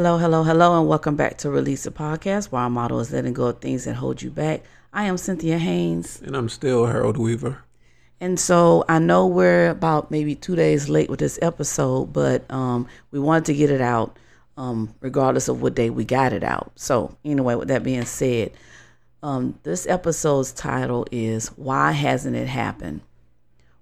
Hello, hello, hello, and welcome back to Release the Podcast, where our motto is letting go of things that hold you back. I am Cynthia Haynes. And I'm still Harold Weaver. And so I know we're about maybe two days late with this episode, but um, we wanted to get it out um, regardless of what day we got it out. So, anyway, with that being said, um, this episode's title is Why Hasn't It Happened?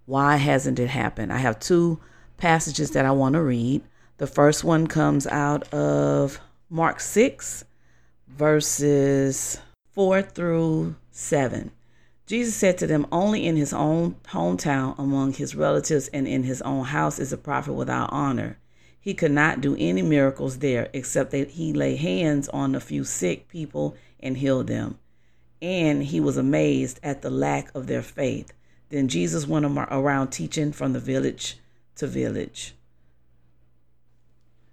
Why hasn't it happened? I have two passages that I want to read. The first one comes out of Mark 6, verses 4 through 7. Jesus said to them, Only in his own hometown, among his relatives, and in his own house is a prophet without honor. He could not do any miracles there except that he lay hands on a few sick people and healed them. And he was amazed at the lack of their faith. Then Jesus went around teaching from the village to village.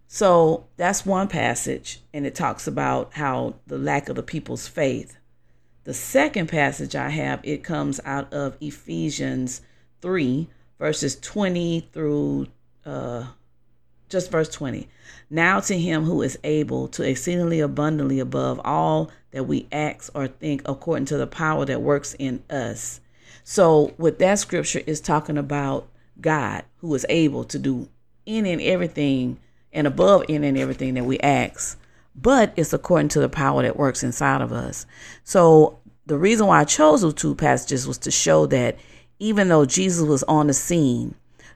So that's one passage, and it talks about how the lack of the people's faith. The second passage I have, it comes out of Ephesians 3, verses 20 through uh, just verse 20. Now to him who is able to exceedingly abundantly above all that we ask or think according to the power that works in us. So, with that scripture is talking about God who is able to do in and everything and above in and everything that we ask, but it's according to the power that works inside of us. So the reason why I chose those two passages was to show that even though Jesus was on the scene,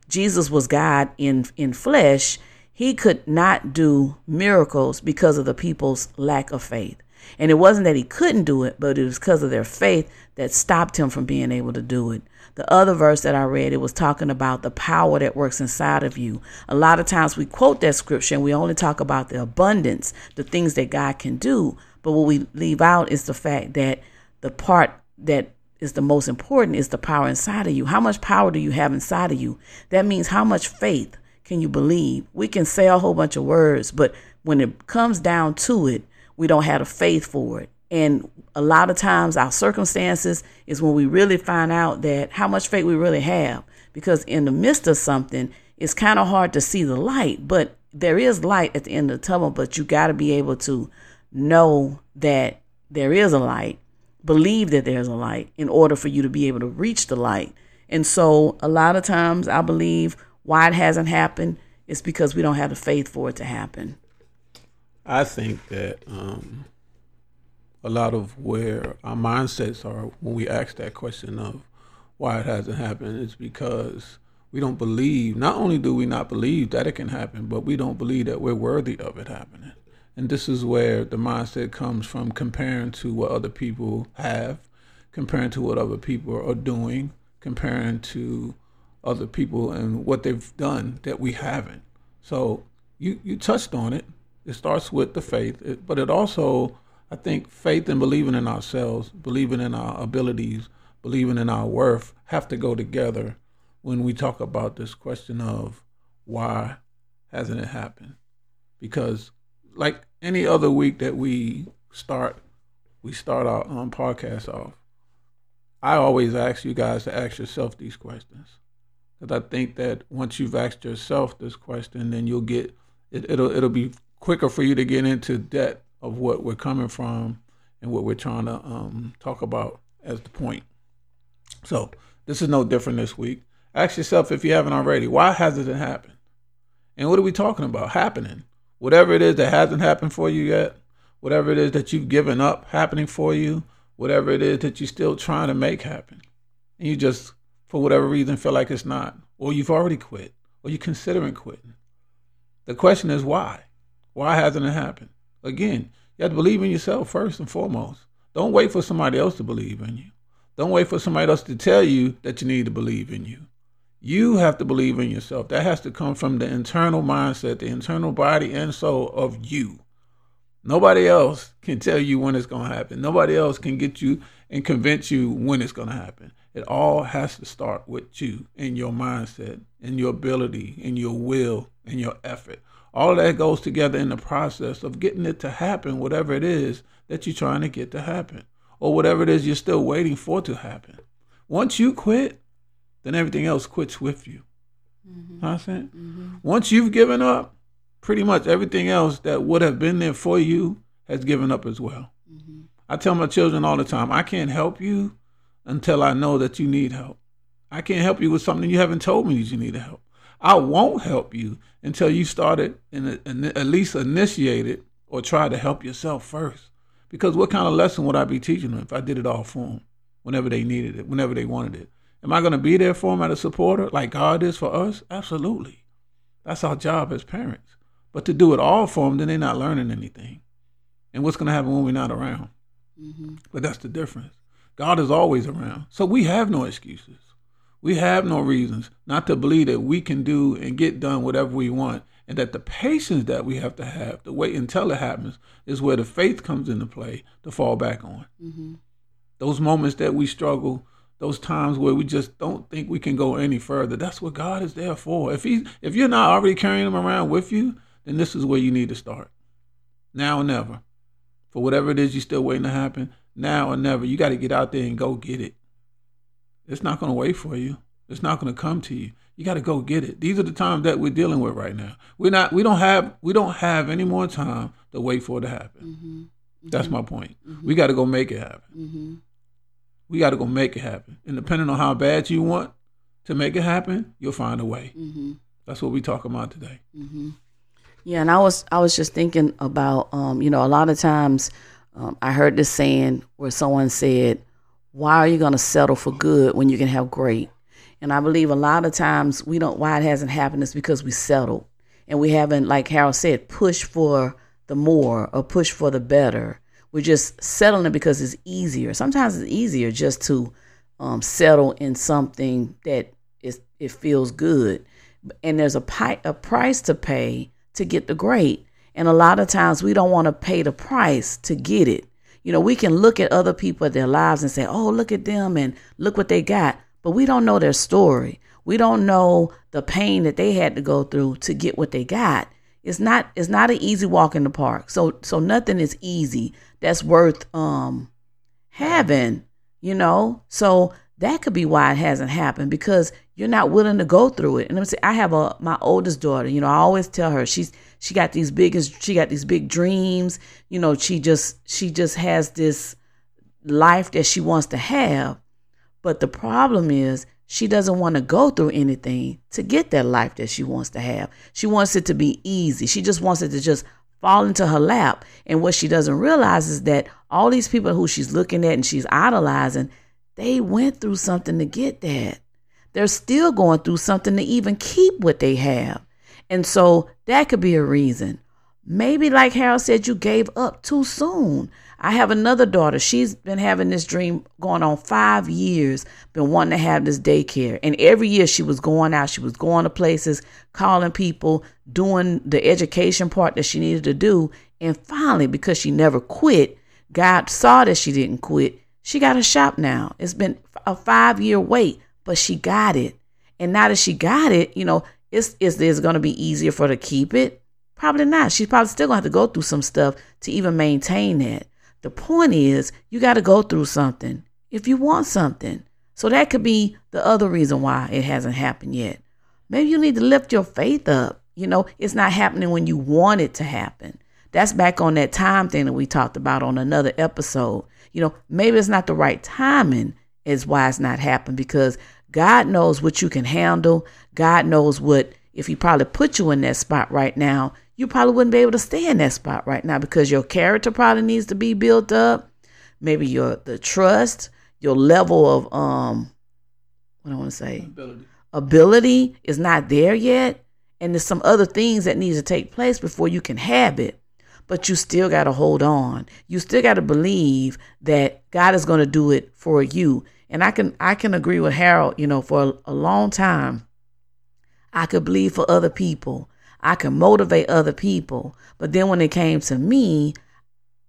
Jesus was God in in flesh, he could not do miracles because of the people's lack of faith. And it wasn't that he couldn't do it, but it was because of their faith that stopped him from being able to do it. The other verse that I read, it was talking about the power that works inside of you. A lot of times we quote that scripture and we only talk about the abundance, the things that God can do. But what we leave out is the fact that the part that is the most important is the power inside of you. How much power do you have inside of you? That means how much faith can you believe? We can say a whole bunch of words, but when it comes down to it, we don't have the faith for it. And a lot of times our circumstances is when we really find out that how much faith we really have. Because in the midst of something, it's kind of hard to see the light, but there is light at the end of the tunnel, but you got to be able to know that there is a light, believe that there's a light in order for you to be able to reach the light. And so a lot of times I believe why it hasn't happened is because we don't have the faith for it to happen. I think that um, a lot of where our mindsets are when we ask that question of why it hasn't happened is because we don't believe, not only do we not believe that it can happen, but we don't believe that we're worthy of it happening. And this is where the mindset comes from comparing to what other people have, comparing to what other people are doing, comparing to other people and what they've done that we haven't. So you, you touched on it. It starts with the faith, but it also I think faith and believing in ourselves, believing in our abilities, believing in our worth have to go together when we talk about this question of why hasn't it happened? Because like any other week that we start, we start our um, podcast off. I always ask you guys to ask yourself these questions because I think that once you've asked yourself this question, then you'll get it, it'll it'll be quicker for you to get into debt of what we're coming from and what we're trying to um, talk about as the point. So this is no different this week. Ask yourself if you haven't already, why hasn't it happened? And what are we talking about happening? Whatever it is that hasn't happened for you yet, whatever it is that you've given up happening for you, whatever it is that you're still trying to make happen, and you just, for whatever reason, feel like it's not, or you've already quit, or you're considering quitting. The question is why? Why hasn't it happened? Again, you have to believe in yourself first and foremost. Don't wait for somebody else to believe in you. Don't wait for somebody else to tell you that you need to believe in you. You have to believe in yourself. That has to come from the internal mindset, the internal body and soul of you. Nobody else can tell you when it's going to happen. Nobody else can get you and convince you when it's going to happen. It all has to start with you and your mindset and your ability and your will and your effort. All that goes together in the process of getting it to happen, whatever it is that you're trying to get to happen, or whatever it is you're still waiting for to happen. Once you quit, then everything else quits with you. Mm-hmm. Mm-hmm. Once you've given up, pretty much everything else that would have been there for you has given up as well. Mm-hmm. I tell my children all the time, I can't help you until I know that you need help. I can't help you with something you haven't told me that you need help. I won't help you until you started and at least initiated or try to help yourself first. Because what kind of lesson would I be teaching them if I did it all for them whenever they needed it, whenever they wanted it? Am I going to be there for them as a supporter like God is for us? Absolutely. That's our job as parents. But to do it all for them, then they're not learning anything. And what's going to happen when we're not around? Mm-hmm. But that's the difference. God is always around. So we have no excuses. We have no reasons not to believe that we can do and get done whatever we want. And that the patience that we have to have to wait until it happens is where the faith comes into play to fall back on. Mm-hmm. Those moments that we struggle, those times where we just don't think we can go any further, that's what God is there for. If he, if you're not already carrying him around with you, then this is where you need to start. Now or never. For whatever it is you're still waiting to happen, now or never. You got to get out there and go get it. It's not going to wait for you. It's not going to come to you. You got to go get it. These are the times that we're dealing with right now. We're not. We don't have. We don't have any more time to wait for it to happen. Mm-hmm. Mm-hmm. That's my point. Mm-hmm. We got to go make it happen. Mm-hmm. We got to go make it happen. And depending on how bad you want to make it happen, you'll find a way. Mm-hmm. That's what we talk about today. Mm-hmm. Yeah, and I was I was just thinking about um, you know a lot of times um, I heard this saying where someone said why are you going to settle for good when you can have great? And I believe a lot of times we don't, why it hasn't happened is because we settled and we haven't, like Harold said, pushed for the more or push for the better. We're just settling because it's easier. Sometimes it's easier just to um, settle in something that is it feels good, and there's a, pi- a price to pay to get the great. And a lot of times we don't want to pay the price to get it. You know, we can look at other people at their lives and say, oh, look at them and look what they got. But we don't know their story. We don't know the pain that they had to go through to get what they got. It's not it's not an easy walk in the park. So so nothing is easy that's worth um having, you know. So that could be why it hasn't happened because you're not willing to go through it. And I'm saying I have a my oldest daughter, you know, I always tell her she's she got these biggest she got these big dreams you know she just she just has this life that she wants to have. But the problem is she doesn't want to go through anything to get that life that she wants to have. She wants it to be easy. She just wants it to just fall into her lap. And what she doesn't realize is that all these people who she's looking at and she's idolizing they went through something to get that. They're still going through something to even keep what they have and so that could be a reason. Maybe, like Harold said, you gave up too soon. I have another daughter. She's been having this dream going on five years, been wanting to have this daycare. And every year she was going out, she was going to places, calling people, doing the education part that she needed to do. And finally, because she never quit, God saw that she didn't quit. She got a shop now. It's been a five year wait, but she got it. And now that she got it, you know, is is going to be easier for her to keep it? Probably not. She's probably still going to have to go through some stuff to even maintain that. The point is, you got to go through something if you want something. So that could be the other reason why it hasn't happened yet. Maybe you need to lift your faith up. You know, it's not happening when you want it to happen. That's back on that time thing that we talked about on another episode. You know, maybe it's not the right timing is why it's not happening because God knows what you can handle. God knows what, if He probably put you in that spot right now, you probably wouldn't be able to stay in that spot right now because your character probably needs to be built up. Maybe your the trust, your level of um, what I want to say, ability. ability is not there yet, and there's some other things that needs to take place before you can have it. But you still got to hold on. You still got to believe that God is going to do it for you. And I can I can agree with Harold, you know, for a, a long time. I could believe for other people. I could motivate other people. But then when it came to me,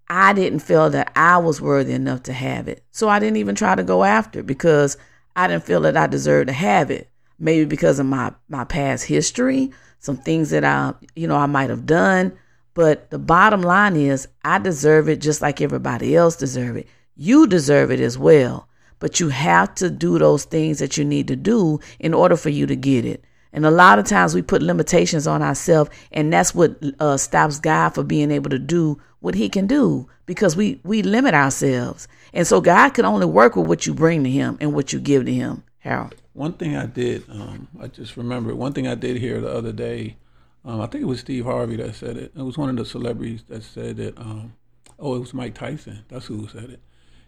I didn't feel that I was worthy enough to have it. So I didn't even try to go after it because I didn't feel that I deserved to have it. Maybe because of my, my past history, some things that I, you know, I might have done. But the bottom line is I deserve it just like everybody else deserve it. You deserve it as well. But you have to do those things that you need to do in order for you to get it. And a lot of times we put limitations on ourselves, and that's what uh, stops God for being able to do what He can do because we we limit ourselves. And so God can only work with what you bring to Him and what you give to Him. Harold. One thing I did, um, I just remember one thing I did here the other day. Um, I think it was Steve Harvey that said it. It was one of the celebrities that said it. Um, oh, it was Mike Tyson. That's who said it.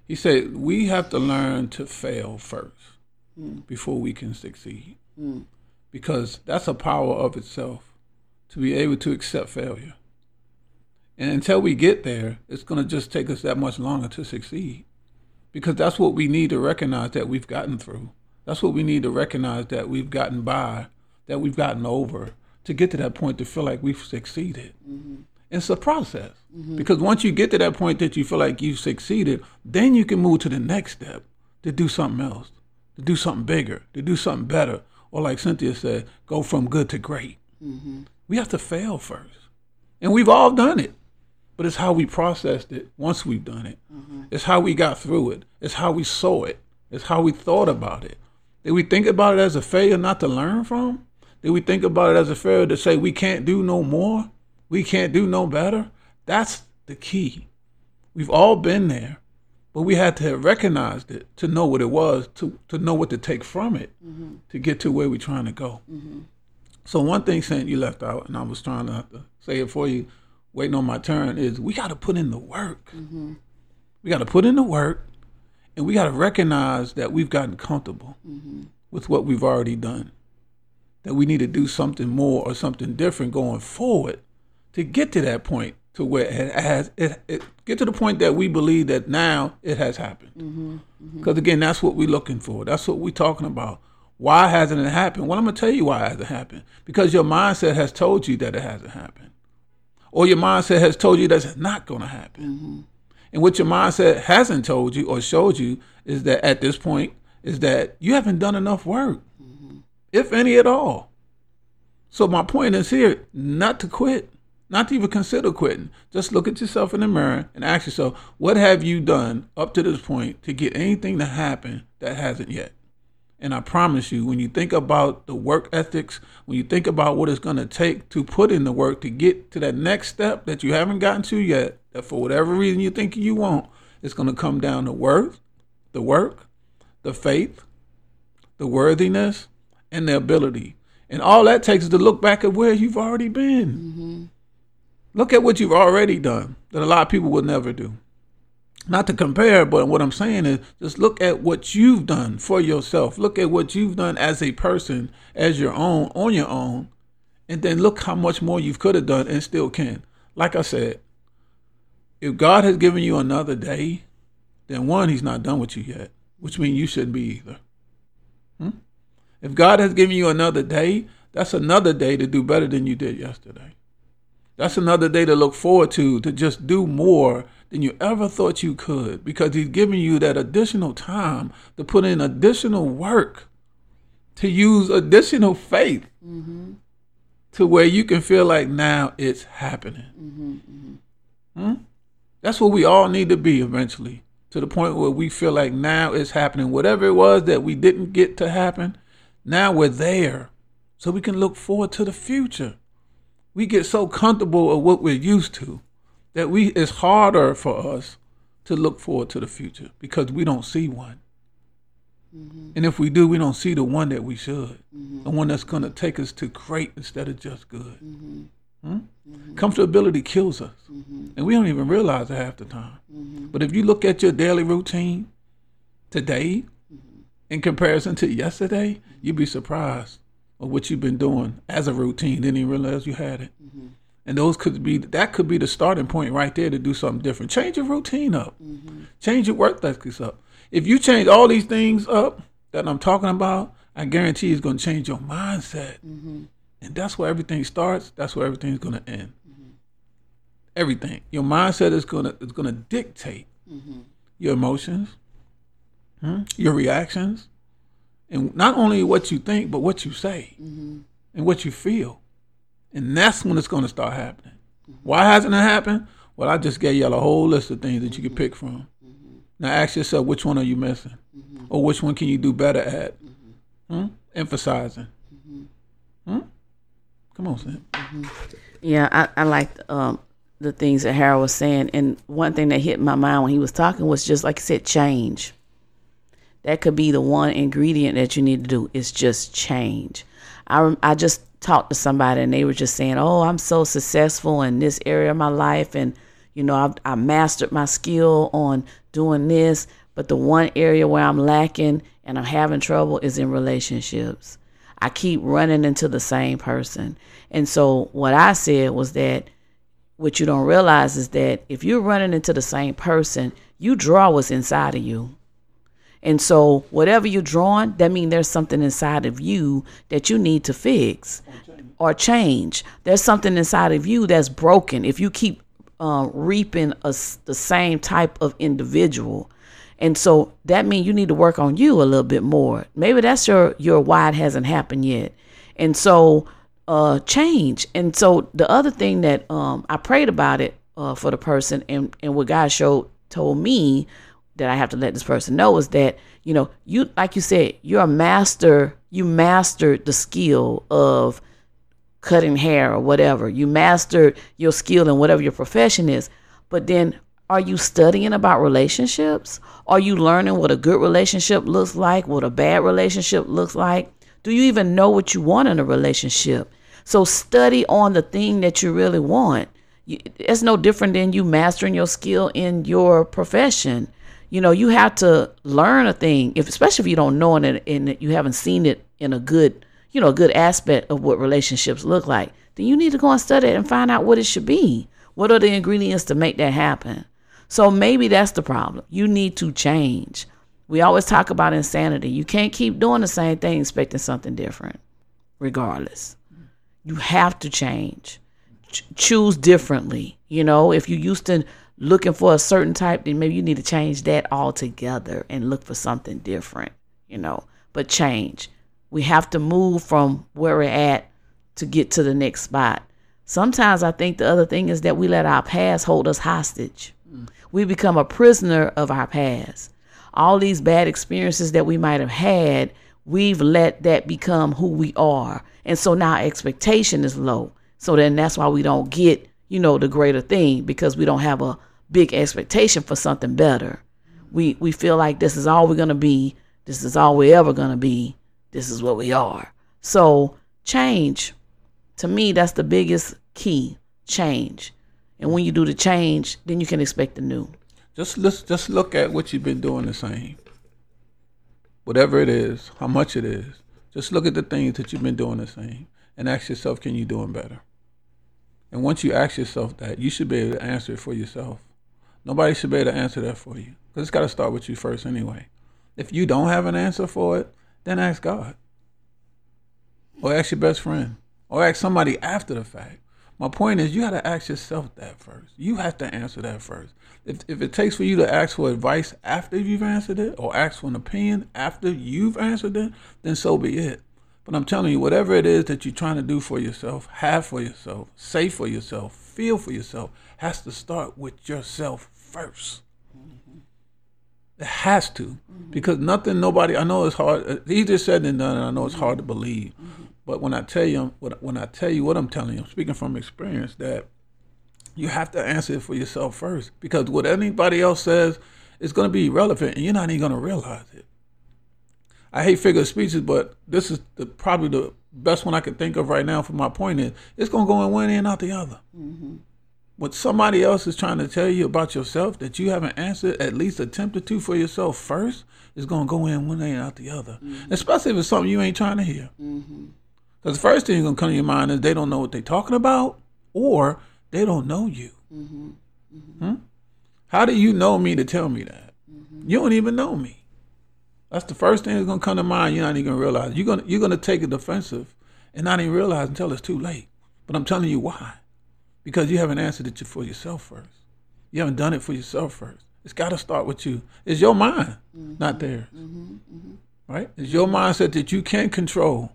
He said we have to learn to fail first mm. before we can succeed. Mm because that's a power of itself to be able to accept failure. And until we get there, it's going to just take us that much longer to succeed because that's what we need to recognize that we've gotten through. That's what we need to recognize that we've gotten by, that we've gotten over to get to that point to feel like we've succeeded. Mm-hmm. It's a process mm-hmm. because once you get to that point that you feel like you've succeeded, then you can move to the next step to do something else, to do something bigger, to do something better, or like Cynthia said, go from good to great. Mm-hmm. We have to fail first. And we've all done it. But it's how we processed it once we've done it. Mm-hmm. It's how we got through it. It's how we saw it. It's how we thought about it. Did we think about it as a failure not to learn from? Did we think about it as a failure to say we can't do no more? We can't do no better? That's the key. We've all been there. But we had to have recognized it to know what it was, to, to know what to take from it, mm-hmm. to get to where we're trying to go. Mm-hmm. So one thing, Saint, you left out, and I was trying to, to say it for you, waiting on my turn, is we got to put in the work. Mm-hmm. We got to put in the work, and we got to recognize that we've gotten comfortable mm-hmm. with what we've already done. That we need to do something more or something different going forward to get to that point to where it has it, it get to the point that we believe that now it has happened. Because mm-hmm, mm-hmm. again, that's what we're looking for. That's what we're talking about. Why hasn't it happened? Well, I'm gonna tell you why it hasn't happened. Because your mindset has told you that it hasn't happened, or your mindset has told you that it's not gonna happen. Mm-hmm. And what your mindset hasn't told you or showed you is that at this point is that you haven't done enough work, mm-hmm. if any at all. So my point is here, not to quit not to even consider quitting. Just look at yourself in the mirror and ask yourself, what have you done up to this point to get anything to happen that hasn't yet? And I promise you, when you think about the work ethics, when you think about what it's going to take to put in the work to get to that next step that you haven't gotten to yet, that for whatever reason you think you won't, it's going to come down to work, the work, the faith, the worthiness, and the ability. And all that takes is to look back at where you've already been. Mm-hmm. Look at what you've already done that a lot of people would never do. Not to compare, but what I'm saying is just look at what you've done for yourself. Look at what you've done as a person, as your own, on your own, and then look how much more you could have done and still can. Like I said, if God has given you another day, then one, He's not done with you yet, which means you shouldn't be either. Hmm? If God has given you another day, that's another day to do better than you did yesterday. That's another day to look forward to, to just do more than you ever thought you could because he's giving you that additional time to put in additional work, to use additional faith mm-hmm. to where you can feel like now it's happening. Mm-hmm, mm-hmm. Hmm? That's what we all need to be eventually to the point where we feel like now it's happening. Whatever it was that we didn't get to happen, now we're there so we can look forward to the future we get so comfortable of what we're used to that we it's harder for us to look forward to the future because we don't see one. Mm-hmm. And if we do, we don't see the one that we should, mm-hmm. the one that's going to take us to great instead of just good. Mm-hmm. Hmm? Mm-hmm. Comfortability kills us, mm-hmm. and we don't even realize it half the time. Mm-hmm. But if you look at your daily routine today in comparison to yesterday, you'd be surprised of what you've been doing as a routine. Didn't even realize you had it. Mm-hmm. And those could be that could be the starting point right there to do something different. Change your routine up. Mm-hmm. Change your work ethics up. If you change all these things up that I'm talking about, I guarantee it's going to change your mindset. Mm-hmm. And that's where everything starts. That's where everything's going to end. Mm-hmm. Everything. Your mindset is going to is going to dictate mm-hmm. your emotions, hmm? your reactions, and not only what you think, but what you say mm-hmm. and what you feel. And that's when it's going to start happening. Mm-hmm. Why hasn't it happened? Well, I just gave y'all a whole list of things that you can pick from. Mm-hmm. Now ask yourself which one are you missing? Mm-hmm. Or which one can you do better at? Mm-hmm. Hmm? Emphasizing. Hmm? Come on, Sam. Mm-hmm. Yeah, I, I like um, the things that Harold was saying, and one thing that hit my mind when he was talking was just like I said, change. That could be the one ingredient that you need to do is just change. I I just talked to somebody and they were just saying, "Oh, I'm so successful in this area of my life, and you know, I've I mastered my skill on doing this, but the one area where I'm lacking and I'm having trouble is in relationships. I keep running into the same person." And so what I said was that what you don't realize is that if you're running into the same person, you draw what's inside of you. And so whatever you're drawing, that means there's something inside of you that you need to fix or change. There's something inside of you that's broken. If you keep uh, reaping a, the same type of individual, and so that means you need to work on you a little bit more. Maybe that's your your why it hasn't happened yet. And so uh, change. And so the other thing that um, I prayed about it uh, for the person, and and what God showed told me that I have to let this person know is that you know you like you said you're a master. You mastered the skill of cutting hair or whatever. You mastered your skill in whatever your profession is. But then are you studying about relationships? Are you learning what a good relationship looks like, what a bad relationship looks like? Do you even know what you want in a relationship? So study on the thing that you really want. It's no different than you mastering your skill in your profession. You know, you have to learn a thing, if especially if you don't know it and you haven't seen it in a good, you know, a good aspect of what relationships look like. Then you need to go and study it and find out what it should be. What are the ingredients to make that happen? So maybe that's the problem. You need to change. We always talk about insanity. You can't keep doing the same thing expecting something different, regardless. You have to change. Ch- choose differently. You know, if you used to looking for a certain type, then maybe you need to change that altogether and look for something different, you know. But change. We have to move from where we're at to get to the next spot. Sometimes I think the other thing is that we let our past hold us hostage. We become a prisoner of our past all these bad experiences that we might have had, we've let that become who we are. And so now expectation is low. So then that's why we don't get, you know, the greater thing because we don't have a big expectation for something better. We we feel like this is all we're to be. This is all we're ever to be. This is what we are. So change. To me, that's the biggest key. Change. And when you do the change, then you can expect the new. Just let's just look at what you've been doing the same. Whatever it is, how much it is. Just look at the things that you've been doing the same and ask yourself, can you do them better? And once you ask yourself that, you should be able to answer it for yourself. Nobody should be able to answer that for you. Because it's got to start with you first anyway. If you don't have an answer for it, then ask God. Or ask your best friend. Or ask somebody after the fact. My point is, you got to ask yourself that first. You have to answer that first. If, if it takes for you to ask for advice after you've answered it, or ask for an opinion after you've answered it, then so be it. But I'm telling you, whatever it is that you're trying to do for yourself, have for yourself, say for yourself, feel for yourself, has to start with yourself 1st It has to, because nothing, nobody. I know it's hard. Easier said than done, and I know it's hard to believe. But when I tell you, when I tell you what I'm telling you, I'm speaking from experience that you have to answer it for yourself first because what anybody else says is going to be irrelevant and you're not even going to realize it. I hate figure of speeches, but this is the, probably the best one I can think of right now for my point is it's going to go in one end out the other. Mm-hmm. What somebody else is trying to tell you about yourself that you haven't answered, at least attempted to for yourself first, is going to go in one end out the other. Mm-hmm. Especially if it's something you ain't trying to hear. Mm-hmm. The first thing that's going to come to your mind is they don't know what they're talking about, or they don't know you. Mm-hmm. Mm-hmm. Hmm? How do you know me to tell me that? Mm-hmm. You don't even know me. That's the first thing that's gonna come to mind. You're not even gonna realize. You're gonna you're gonna take it defensive and not even realize until it's too late. But I'm telling you why. Because you haven't answered it for yourself first. You haven't done it for yourself first. It's got to start with you. It's your mind, mm-hmm. not theirs. Mm-hmm. Mm-hmm. Right? It's your mindset that you can't control.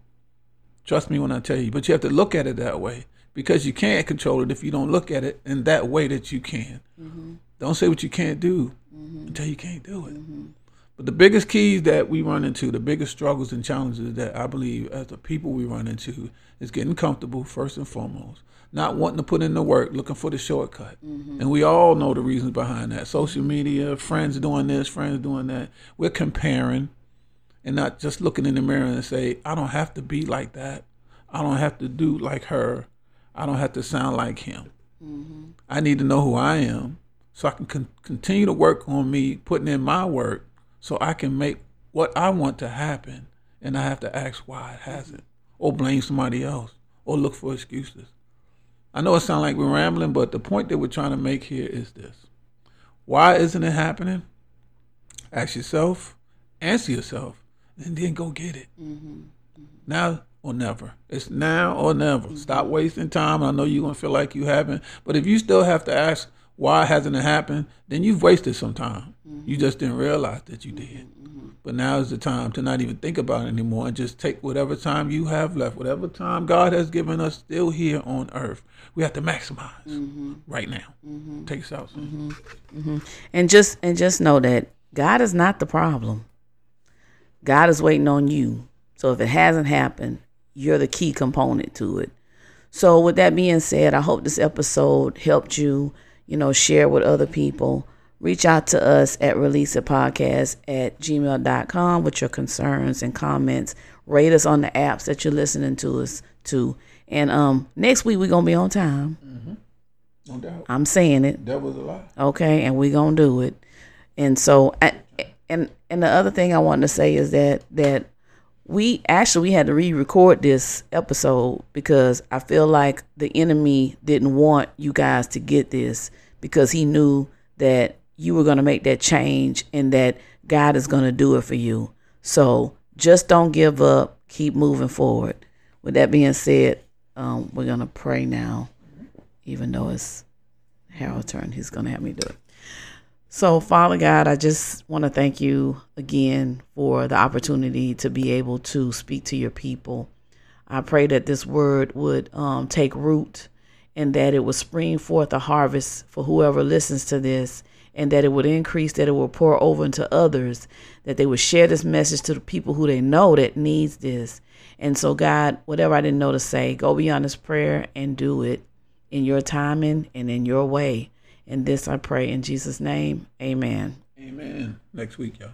Trust me when I tell you. But you have to look at it that way because you can't control it if you don't look at it in that way that you can. Mm-hmm. Don't say what you can't do mm-hmm. until you can't do it. But the biggest keys that we run into, the biggest struggles and challenges that I believe as the people we run into is getting comfortable first and foremost, not wanting to put in the work, looking for the shortcut. Mm-hmm. And we all know the reasons behind that. Social media, friends doing this, friends doing that. We're comparing and not just looking in the mirror and say, I don't have to be like that. I don't have to do like her. I don't have to sound like him. Mm-hmm. I need to know who I am so I can con- continue to work on me, putting in my work so I can make what I want to happen, and I have to ask why it hasn't, or blame somebody else, or look for excuses. I know it sounds like we're rambling, but the point that we're trying to make here is this: Why isn't it happening? Ask yourself, answer yourself, and then go get it. Mm-hmm. Mm-hmm. Now or never. It's now or never. Mm-hmm. Stop wasting time. I know you're gonna feel like you haven't, but if you still have to ask why hasn't it happened, then you've wasted some time. Mm-hmm. You just didn't realize that you did. Mm-hmm. But now is the time to not even think about it anymore and just take whatever time you have left, whatever time God has given us still here on earth. We have to maximize mm-hmm. right now. Take us out. And just and just know that God is not the problem. God is waiting on you. So if it hasn't happened, you're the key component to it. So with that being said, I hope this episode helped you you know, share with other people. Reach out to us at releaseapodcast at gmail.com with your concerns and comments. Rate us on the apps that you're listening to us to. And um, next week we're gonna be on time. Mm-hmm. No doubt. I'm saying it. That was a lie. Okay, and we're gonna do it. And so, I, and and the other thing I wanted to say is that that we actually we had to re-record this episode because I feel like the enemy didn't want you guys to get this because he knew that you were going to make that change and that God is going to do it for you. So just don't give up. Keep moving forward. With that being said, um, we're going to pray now, even though it's Harold's turn. He's going to have me do it. So, Father God, I just want to thank you again for the opportunity to be able to speak to your people. I pray that this word would um, take root and that it would spring forth a harvest for whoever listens to this, and that it would increase, that it will pour over into others, that they would share this message to the people who they know that needs this. And so, God, whatever I didn't know to say, go beyond this prayer and do it in your timing and in your way. And this I pray in Jesus' name. Amen. Amen. Next week, y'all.